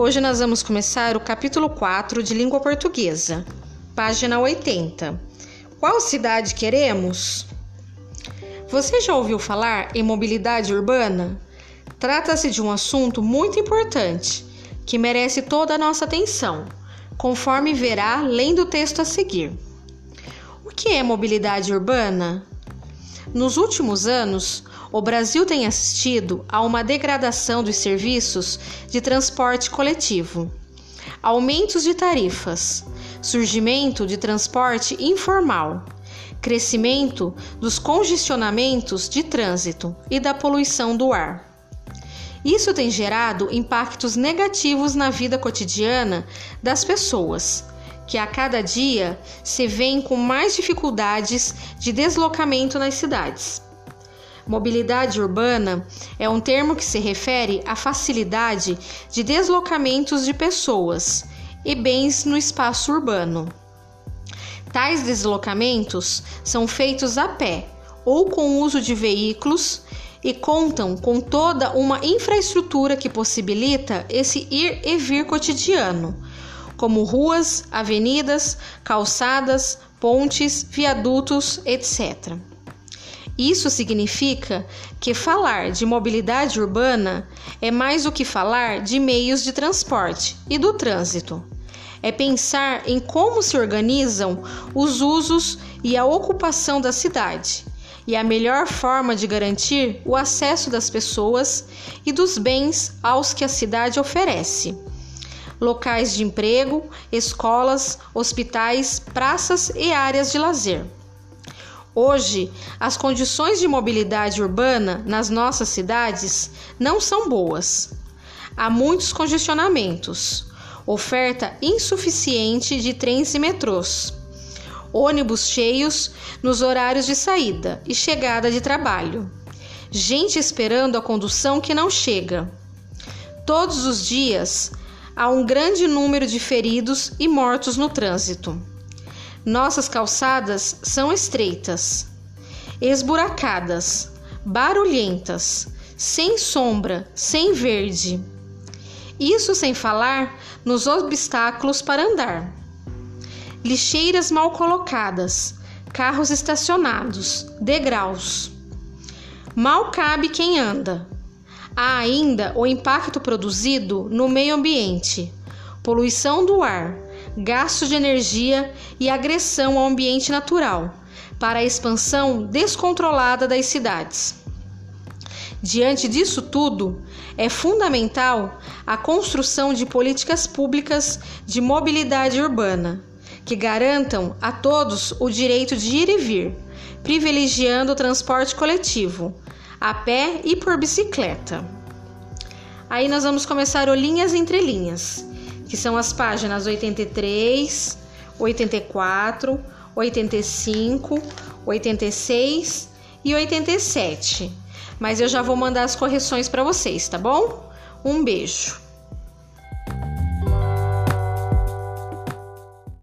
Hoje nós vamos começar o capítulo 4 de língua portuguesa, página 80. Qual cidade queremos? Você já ouviu falar em mobilidade urbana? Trata-se de um assunto muito importante que merece toda a nossa atenção, conforme verá lendo o texto a seguir. O que é mobilidade urbana? Nos últimos anos, o Brasil tem assistido a uma degradação dos serviços de transporte coletivo, aumentos de tarifas, surgimento de transporte informal, crescimento dos congestionamentos de trânsito e da poluição do ar. Isso tem gerado impactos negativos na vida cotidiana das pessoas, que a cada dia se veem com mais dificuldades de deslocamento nas cidades. Mobilidade urbana é um termo que se refere à facilidade de deslocamentos de pessoas e bens no espaço urbano. Tais deslocamentos são feitos a pé ou com uso de veículos e contam com toda uma infraestrutura que possibilita esse ir e vir cotidiano, como ruas, avenidas, calçadas, pontes, viadutos, etc. Isso significa que falar de mobilidade urbana é mais do que falar de meios de transporte e do trânsito. É pensar em como se organizam os usos e a ocupação da cidade e a melhor forma de garantir o acesso das pessoas e dos bens aos que a cidade oferece. Locais de emprego, escolas, hospitais, praças e áreas de lazer. Hoje, as condições de mobilidade urbana nas nossas cidades não são boas. Há muitos congestionamentos, oferta insuficiente de trens e metrôs, ônibus cheios nos horários de saída e chegada de trabalho, gente esperando a condução que não chega. Todos os dias há um grande número de feridos e mortos no trânsito. Nossas calçadas são estreitas, esburacadas, barulhentas, sem sombra, sem verde. Isso sem falar nos obstáculos para andar. Lixeiras mal colocadas, carros estacionados, degraus. Mal cabe quem anda. Há ainda o impacto produzido no meio ambiente, poluição do ar, gasto de energia e agressão ao ambiente natural, para a expansão descontrolada das cidades. Diante disso tudo, é fundamental a construção de políticas públicas de mobilidade urbana que garantam a todos o direito de ir e vir, privilegiando o transporte coletivo, a pé e por bicicleta. Aí nós vamos começar o linhas entre linhas que são as páginas 83, 84, 85, 86 e 87. Mas eu já vou mandar as correções para vocês, tá bom? Um beijo.